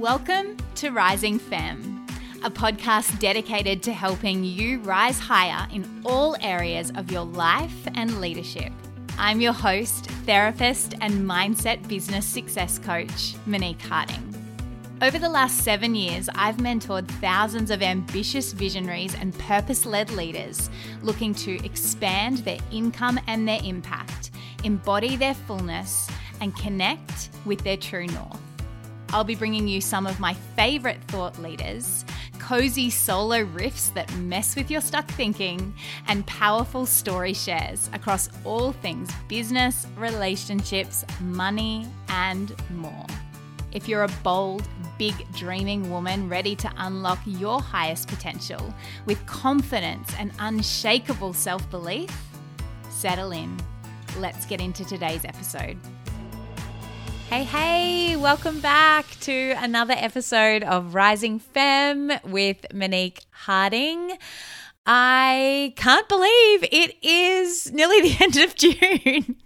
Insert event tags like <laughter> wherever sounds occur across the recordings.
Welcome to Rising Femme, a podcast dedicated to helping you rise higher in all areas of your life and leadership. I'm your host, therapist, and mindset business success coach, Monique Harding. Over the last seven years, I've mentored thousands of ambitious visionaries and purpose led leaders looking to expand their income and their impact, embody their fullness, and connect with their true north. I'll be bringing you some of my favorite thought leaders, cozy solo riffs that mess with your stuck thinking, and powerful story shares across all things business, relationships, money, and more. If you're a bold, big, dreaming woman ready to unlock your highest potential with confidence and unshakable self belief, settle in. Let's get into today's episode. Hey, hey, welcome back to another episode of Rising Femme with Monique Harding. I can't believe it is nearly <laughs> the end of June.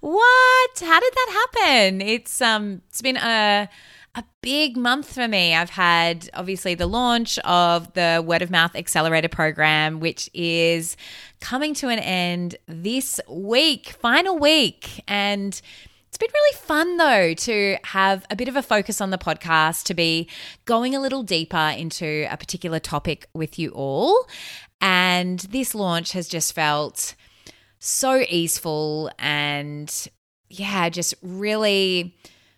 what? How did that happen? It's um it's been a a big month for me. I've had obviously the launch of the Word of Mouth Accelerator program, which is coming to an end this week, final week. And it's been really fun, though, to have a bit of a focus on the podcast, to be going a little deeper into a particular topic with you all. And this launch has just felt so easeful and, yeah, just really.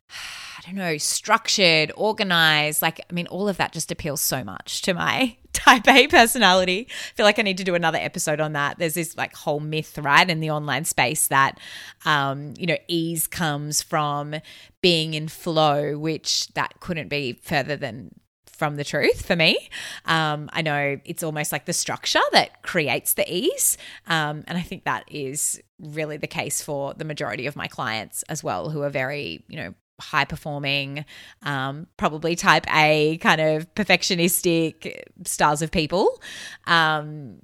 <sighs> I don't know, structured, organized. Like, I mean, all of that just appeals so much to my type A personality. I feel like I need to do another episode on that. There's this like whole myth, right, in the online space that, um, you know, ease comes from being in flow, which that couldn't be further than from the truth for me. Um, I know it's almost like the structure that creates the ease. Um, and I think that is really the case for the majority of my clients as well, who are very, you know, high performing, um, probably type A kind of perfectionistic styles of people. Um,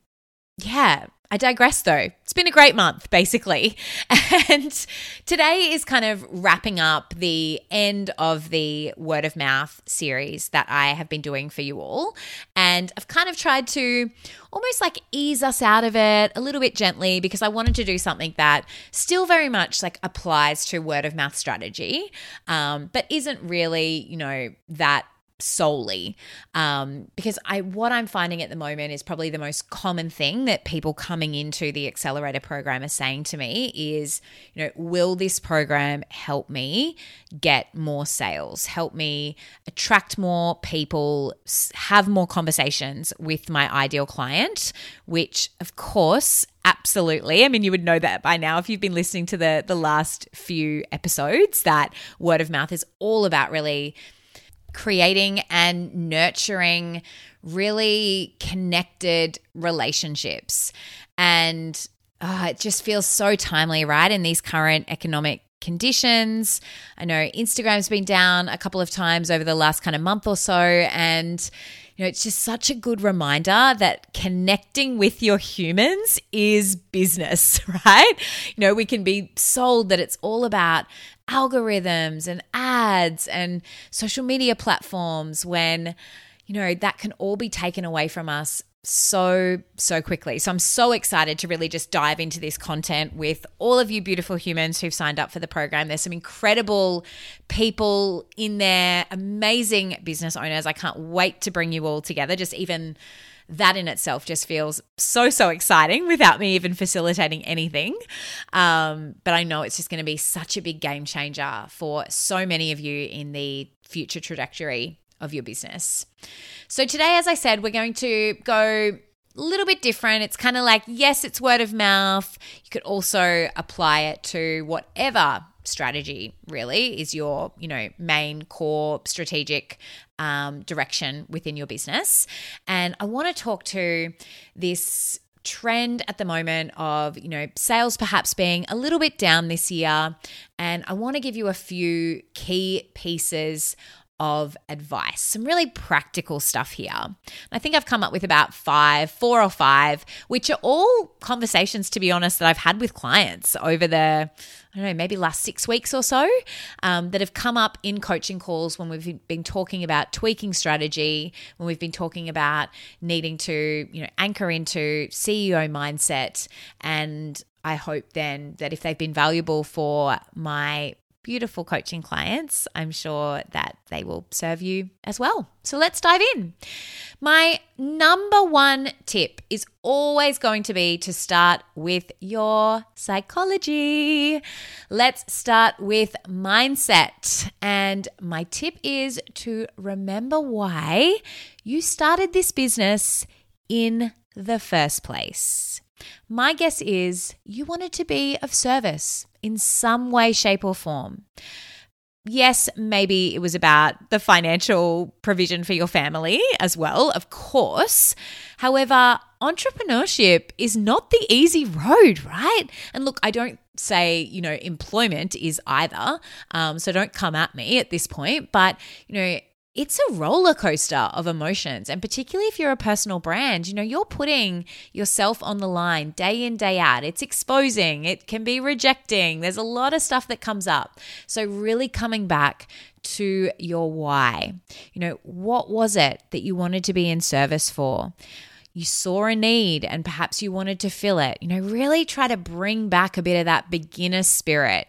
yeah, I digress though. It's been a great month, basically. <laughs> And today is kind of wrapping up the end of the word of mouth series that I have been doing for you all. And I've kind of tried to almost like ease us out of it a little bit gently because I wanted to do something that still very much like applies to word of mouth strategy, um, but isn't really, you know, that solely um, because I what I'm finding at the moment is probably the most common thing that people coming into the accelerator program are saying to me is you know will this program help me get more sales help me attract more people have more conversations with my ideal client which of course Absolutely. I mean, you would know that by now if you've been listening to the the last few episodes that word of mouth is all about really creating and nurturing really connected relationships. And oh, it just feels so timely, right? In these current economic conditions. I know Instagram's been down a couple of times over the last kind of month or so. And you know, it's just such a good reminder that connecting with your humans is business, <laughs> right? You know, we can be sold that it's all about algorithms and ads and social media platforms when, you know, that can all be taken away from us so, so quickly. So I'm so excited to really just dive into this content with all of you beautiful humans who've signed up for the program. There's some incredible people in there, amazing business owners. I can't wait to bring you all together. Just even that in itself just feels so, so exciting without me even facilitating anything. Um, but I know it's just going to be such a big game changer for so many of you in the future trajectory of your business. So, today, as I said, we're going to go a little bit different. It's kind of like, yes, it's word of mouth. You could also apply it to whatever strategy really is your you know main core strategic um, direction within your business and i want to talk to this trend at the moment of, you know, sales perhaps being a little bit down this year. And I want to give you a few key pieces of advice, some really practical stuff here. I think I've come up with about five, four or five, which are all conversations, to be honest, that I've had with clients over the, I don't know, maybe last six weeks or so um, that have come up in coaching calls when we've been talking about tweaking strategy, when we've been talking about needing to, you know, anchor into CEO mindset. And I hope then that if they've been valuable for my beautiful coaching clients, I'm sure that they will serve you as well. So let's dive in. My number one tip is always going to be to start with your psychology. Let's start with mindset. And my tip is to remember why you started this business in the first place. My guess is you wanted to be of service in some way, shape, or form. Yes, maybe it was about the financial provision for your family as well, of course. However, entrepreneurship is not the easy road, right? And look, I don't say, you know, employment is either. Um, so don't come at me at this point. But, you know, it's a roller coaster of emotions. And particularly if you're a personal brand, you know, you're putting yourself on the line day in, day out. It's exposing, it can be rejecting. There's a lot of stuff that comes up. So, really coming back to your why. You know, what was it that you wanted to be in service for? You saw a need and perhaps you wanted to fill it. You know, really try to bring back a bit of that beginner spirit.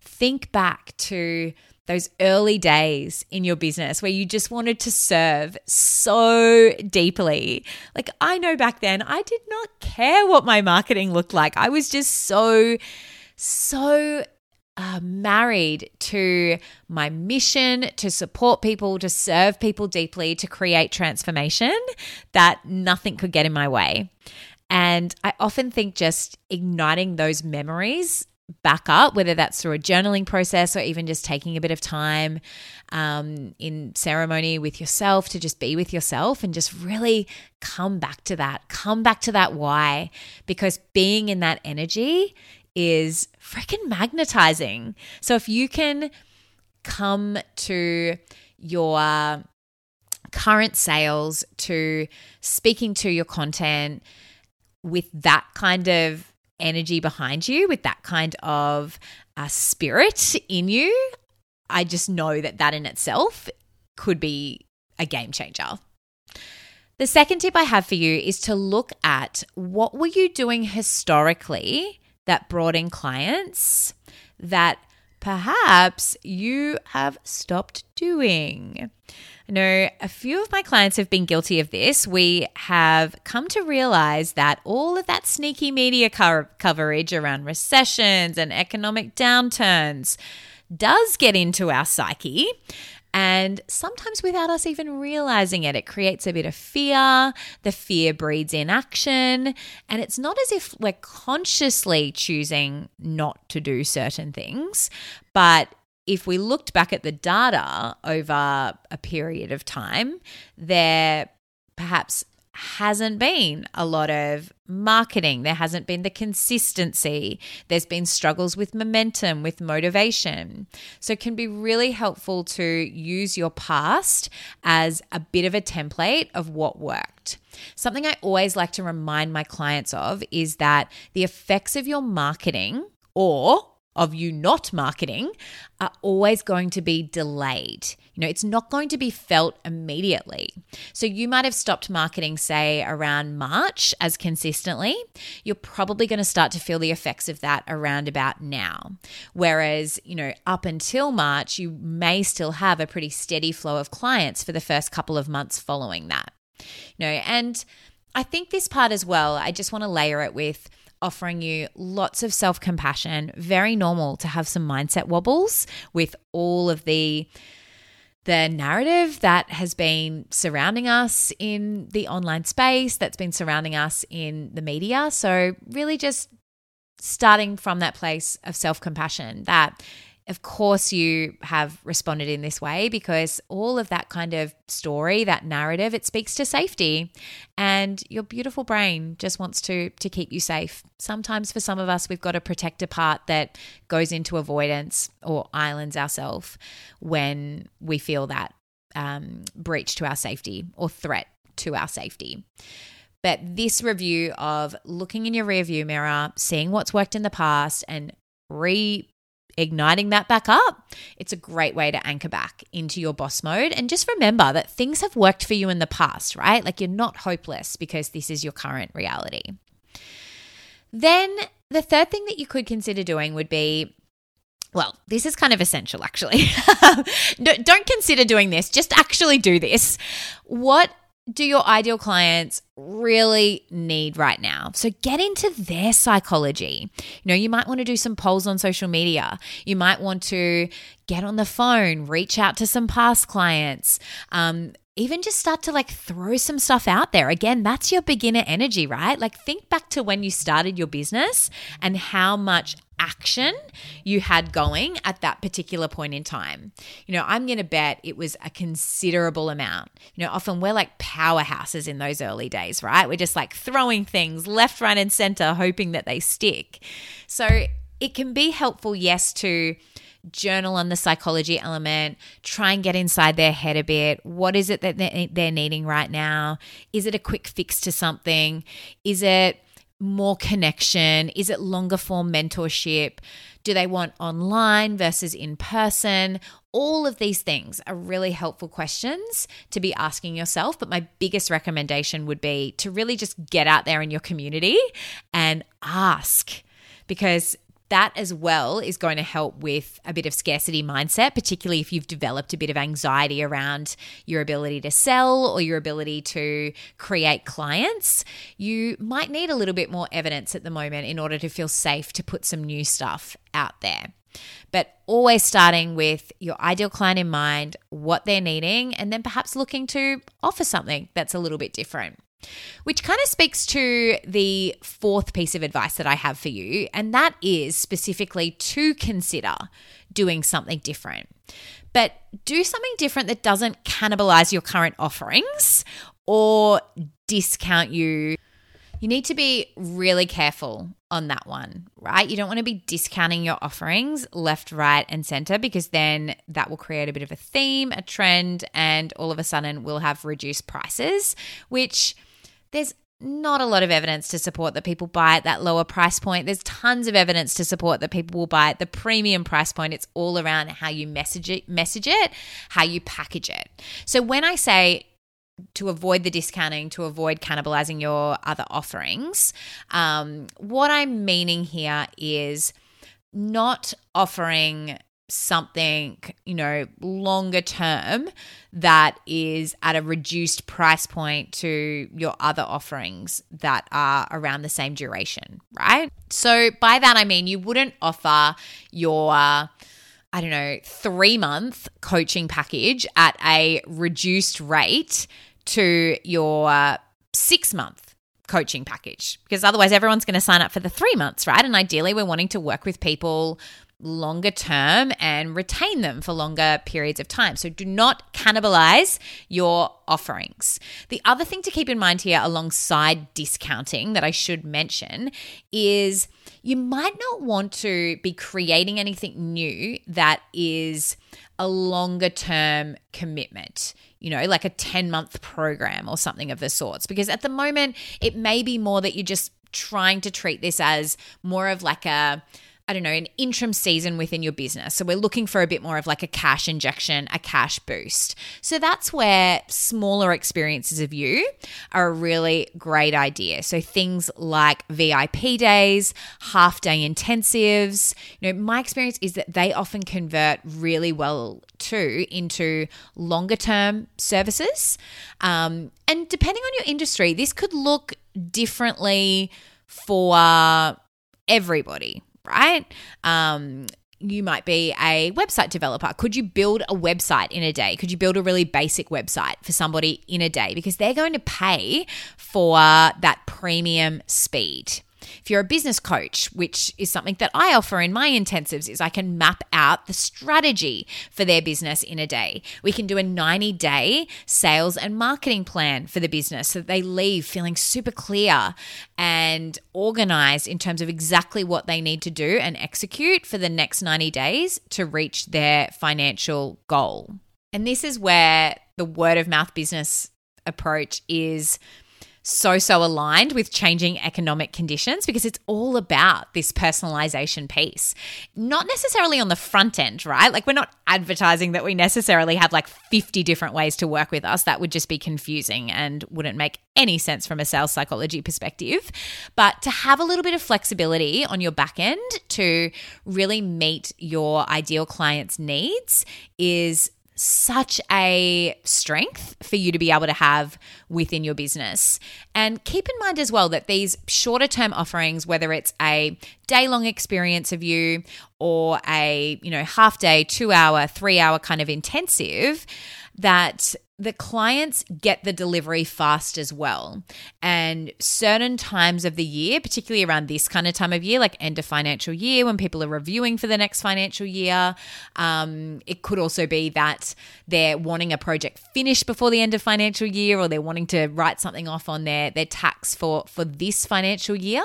Think back to those early days in your business where you just wanted to serve so deeply. Like, I know back then I did not care what my marketing looked like. I was just so, so uh, married to my mission to support people, to serve people deeply, to create transformation that nothing could get in my way. And I often think just igniting those memories back up, whether that's through a journaling process or even just taking a bit of time um, in ceremony with yourself to just be with yourself and just really come back to that, come back to that why, because being in that energy is freaking magnetizing. So if you can come to your current sales, to speaking to your content with that kind of energy behind you, with that kind of uh, spirit in you, I just know that that in itself could be a game changer. The second tip I have for you is to look at what were you doing historically that brought in clients that perhaps you have stopped doing. I know a few of my clients have been guilty of this. We have come to realize that all of that sneaky media co- coverage around recessions and economic downturns does get into our psyche. And sometimes without us even realizing it, it creates a bit of fear. The fear breeds inaction. And it's not as if we're consciously choosing not to do certain things, but if we looked back at the data over a period of time, there perhaps hasn't been a lot of marketing. There hasn't been the consistency. There's been struggles with momentum, with motivation. So it can be really helpful to use your past as a bit of a template of what worked. Something I always like to remind my clients of is that the effects of your marketing or of you not marketing are always going to be delayed. You know, it's not going to be felt immediately. So you might have stopped marketing, say, around March as consistently. You're probably going to start to feel the effects of that around about now. Whereas, you know, up until March, you may still have a pretty steady flow of clients for the first couple of months following that. You know, and I think this part as well, I just want to layer it with offering you lots of self compassion. Very normal to have some mindset wobbles with all of the the narrative that has been surrounding us in the online space, that's been surrounding us in the media. So, really, just starting from that place of self compassion that of course, you have responded in this way because all of that kind of story, that narrative, it speaks to safety. And your beautiful brain just wants to, to keep you safe. Sometimes for some of us, we've got a protector part that goes into avoidance or islands ourselves when we feel that um, breach to our safety or threat to our safety. But this review of looking in your rearview mirror, seeing what's worked in the past, and re igniting that back up, it's a great way to anchor back into your boss mode. And just remember that things have worked for you in the past, right? Like you're not hopeless because this is your current reality. Then the third thing that you could consider doing would be well, this is kind of essential actually. <laughs> Don't consider doing this, just actually do this. What do your ideal clients really need right now? So get into their psychology. You know, you might want to do some polls on social media. You might want to get on the phone, reach out to some past clients. Um, even just start to like throw some stuff out there. Again, that's your beginner energy, right? Like think back to when you started your business and how much action you had going at that particular point in time. You know, I'm going to bet it was a considerable amount. You know, often we're like powerhouses in those early days, right? We're just like throwing things left, right, and center, hoping that they stick. So it can be helpful, yes, to journal on the psychology element, try and get inside their head a bit. What is it that they're needing right now? Is it a quick fix to something? Is it more connection? Is it longer form mentorship? Do they want online versus in person? All of these things are really helpful questions to be asking yourself. But my biggest recommendation would be to really just get out there in your community and ask because that as well is going to help with a bit of scarcity mindset, particularly if you've developed a bit of anxiety around your ability to sell or your ability to create clients. You might need a little bit more evidence at the moment in order to feel safe to put some new stuff out there. But always starting with your ideal client in mind, what they're needing, and then perhaps looking to offer something that's a little bit different. Which kind of speaks to the fourth piece of advice that I have for you, and that is specifically to consider doing something different. But do something different that doesn't cannibalize your current offerings or discount you. You need to be really careful on that one, right? You don't want to be discounting your offerings left, right, and center because then that will create a bit of a theme, a trend, and all of a sudden we'll have reduced prices, which there's not a lot of evidence to support that people buy at that lower price point. There's tons of evidence to support that people will buy at the premium price point. It's all around how you message it, message it, how you package it. So when I say to avoid the discounting, to avoid cannibalizing your other offerings, um, what I'm meaning here is not offering something, you know, longer term that is at a reduced price point to your other offerings that are around the same duration, right? So by that I mean you wouldn't offer your I don't know, 3 month coaching package at a reduced rate to your uh, 6 month coaching package because otherwise everyone's going to sign up for the 3 months, right? And ideally we're wanting to work with people longer term and retain them for longer periods of time. So do not cannibalize your offerings. The other thing to keep in mind here, alongside discounting, that I should mention is you might not want to be creating anything new that is a longer term commitment you know, like a 10 month program or something of the sorts. Because at the moment, it may be more that you're just trying to treat this as more of like a I don't know, an interim season within your business. So we're looking for a bit more of like a cash injection, a cash boost. So that's where smaller experiences of you are a really great idea. So things like VIP days, half day intensives, you know, my experience is that they often convert really well too into longer term services. Um, and depending on your industry, this could look differently for everybody right? Um, you might be a website developer. Could you build a website in a day? Could you build a really basic website for somebody in a day? Because they're going to pay for that premium speed. If you're a business coach, which is something that I offer in my intensives, is I can map out the strategy for their business in a day. We can do a 90 day sales and marketing plan for the business so that they leave feeling super clear and organized in terms of exactly what they need to do and execute for the next 90 days to reach their financial goal. And this is where the word of mouth business approach is so, so aligned with changing economic conditions because it's all about this personalization piece. Not necessarily on the front end, right? Like, we're not advertising that we necessarily have like 50 different ways to work with us. That would just be confusing and wouldn't make any sense from a sales psychology perspective. But to have a little bit of flexibility on your back end to really meet your ideal client's needs is such a strength for you to be able to have within your business. And keep in mind as well that these shorter term offerings, whether it's a day long experience of you or a, you know, half day, 2 hour, 3 hour kind of intensive, that the clients get the delivery fast as well. And certain times of the year, particularly around this kind of time of year, like end of financial year, when people are reviewing for the next financial year, um, it could also be that they're wanting a project finished before the end of financial year, or they're wanting to write something off on their their tax for for this financial year.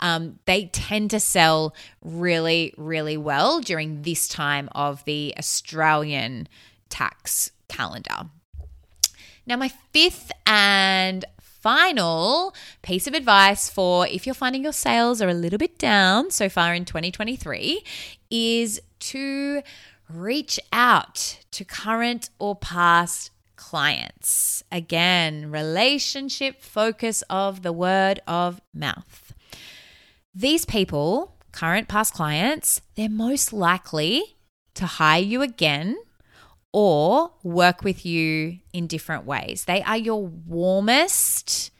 Um, they tend to sell really, really well during this time of the Australian tax calendar. Now, my fifth and final piece of advice for if you're finding your sales are a little bit down so far in 2023 is to reach out to current or past clients. Again, relationship focus of the word of mouth. These people, current past clients, they're most likely to hire you again or work with you in different ways. They are your warmest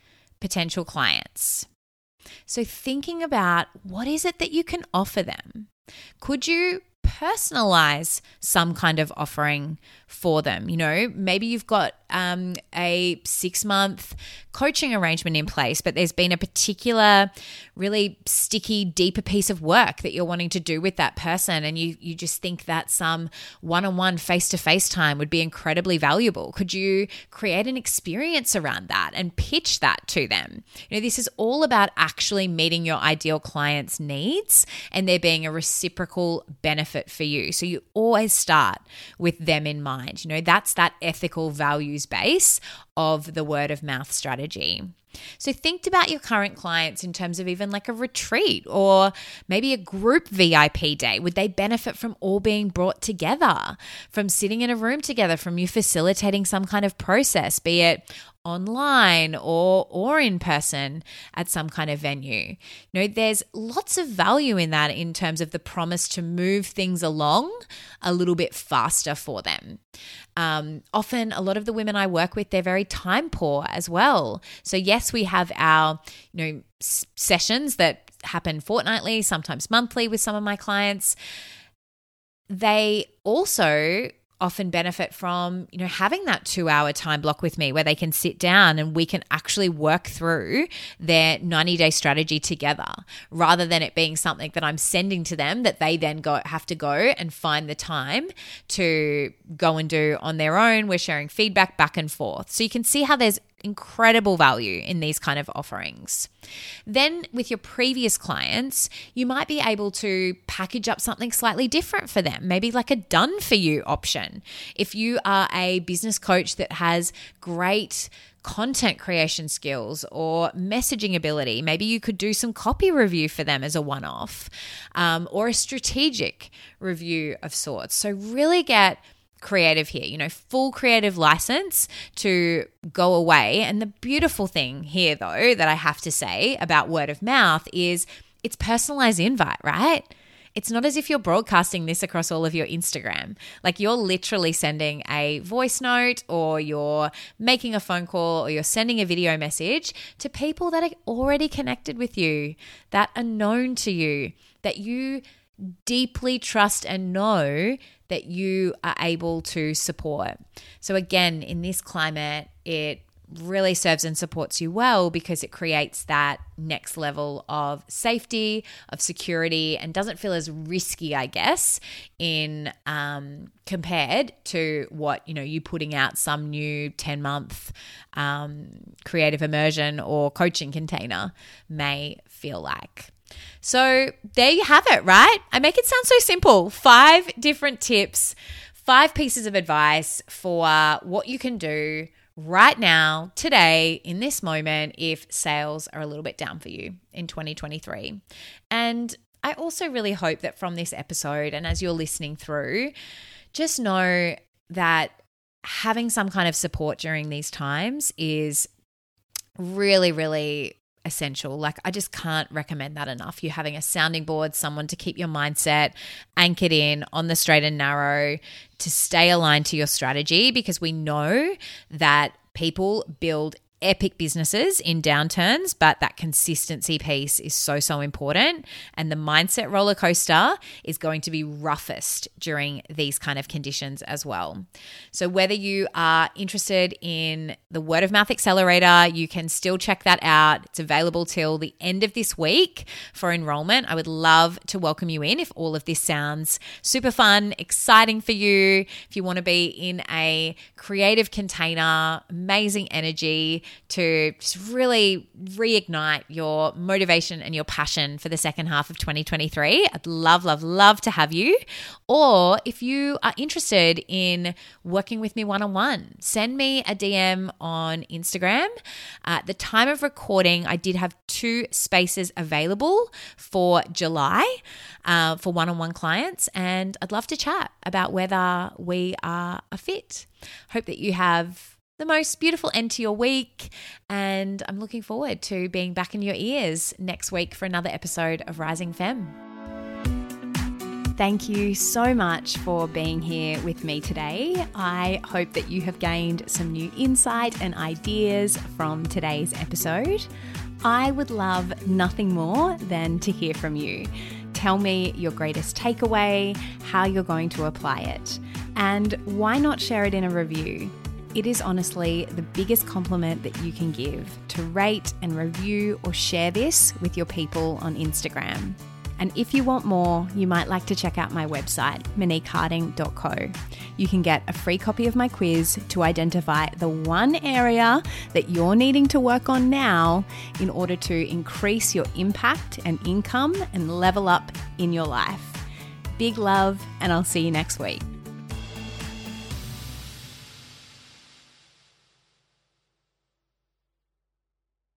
potential clients. So, thinking about what is it that you can offer them? Could you personalize some kind of offering for them. You know, maybe you've got um, a six month coaching arrangement in place, but there's been a particular really sticky, deeper piece of work that you're wanting to do with that person. And you, you just think that some one on one face to face time would be incredibly valuable. Could you create an experience around that and pitch that to them? You know, this is all about actually meeting your ideal client's needs and there being a reciprocal benefit for you. So you always start with them in mind. You know, that's that ethical values base of the word of mouth strategy. So think about your current clients in terms of even like a retreat or maybe a group VIP day. Would they benefit from all being brought together, from sitting in a room together, from you facilitating some kind of process, be it online or or in person at some kind of venue. You know, there's lots of value in that in terms of the promise to move things along a little bit faster for them. Um, often, a lot of the women I work with, they're very time poor as well. So yes, we have our you know s- sessions that happen fortnightly, sometimes monthly with some of my clients. They also often benefit from you know having that 2 hour time block with me where they can sit down and we can actually work through their 90 day strategy together rather than it being something that I'm sending to them that they then go have to go and find the time to go and do on their own. We're sharing feedback back and forth. So you can see how there's incredible value in these kind of offerings. Then, with your previous clients, you might be able to package up something slightly different for them, maybe like a done for you option. If you are a business coach that has great content creation skills or messaging ability. Maybe you could do some copy review for them as a one off um, or a strategic review of sorts. So, really get creative here, you know, full creative license to go away. And the beautiful thing here, though, that I have to say about word of mouth is it's personalized invite, right? It's not as if you're broadcasting this across all of your Instagram. Like you're literally sending a voice note or you're making a phone call or you're sending a video message to people that are already connected with you, that are known to you, that you deeply trust and know that you are able to support. So, again, in this climate, it really serves and supports you well because it creates that next level of safety, of security, and doesn't feel as risky, I guess, in um, compared to what you know you putting out some new ten month um, creative immersion or coaching container may feel like. So there you have it, right? I make it sound so simple. Five different tips five pieces of advice for what you can do right now, today, in this moment, if sales are a little bit down for you in 2023. And I also really hope that from this episode and as you're listening through, just know that having some kind of support during these times is really, really essential. Like, I just can't recommend that enough. You having a sounding board, someone to keep your mindset anchored in on the straight and narrow, to stay aligned to your strategy, because we know that people build epic businesses in downturns, but that consistency piece is so, so important. And the mindset roller coaster is going to be roughest during these kind of conditions as well. So, whether you are interested in the Word of Mouth Accelerator, you can still check that out. It's available till the end of this week for enrollment. I would love to welcome you in if all of this sounds super fun, exciting for you. If you want to be in a creative container, amazing energy to just really reignite your motivation and your passion for the second half of 2023. I'd love, love, love to have you. Or if you are interested in working with me one on one, send me a DM on Instagram. At the time of recording, I did have two spaces available for July uh, for one on one clients, and I'd love to chat about whether we are a fit. Hope that you have the most beautiful end to your week. And I'm looking forward to being back in your ears next week for another episode of Rising Femme. Thank you so much for being here with me today. I hope that you have gained some new insight and ideas from today's episode. I would love nothing more than to hear from you. Tell me your greatest takeaway, how you're going to apply it, and why not share it in a review? It is honestly the biggest compliment that you can give to rate and review or share this with your people on Instagram. And if you want more, you might like to check out my website, moniqueharding.co. You can get a free copy of my quiz to identify the one area that you're needing to work on now in order to increase your impact and income and level up in your life. Big love, and I'll see you next week.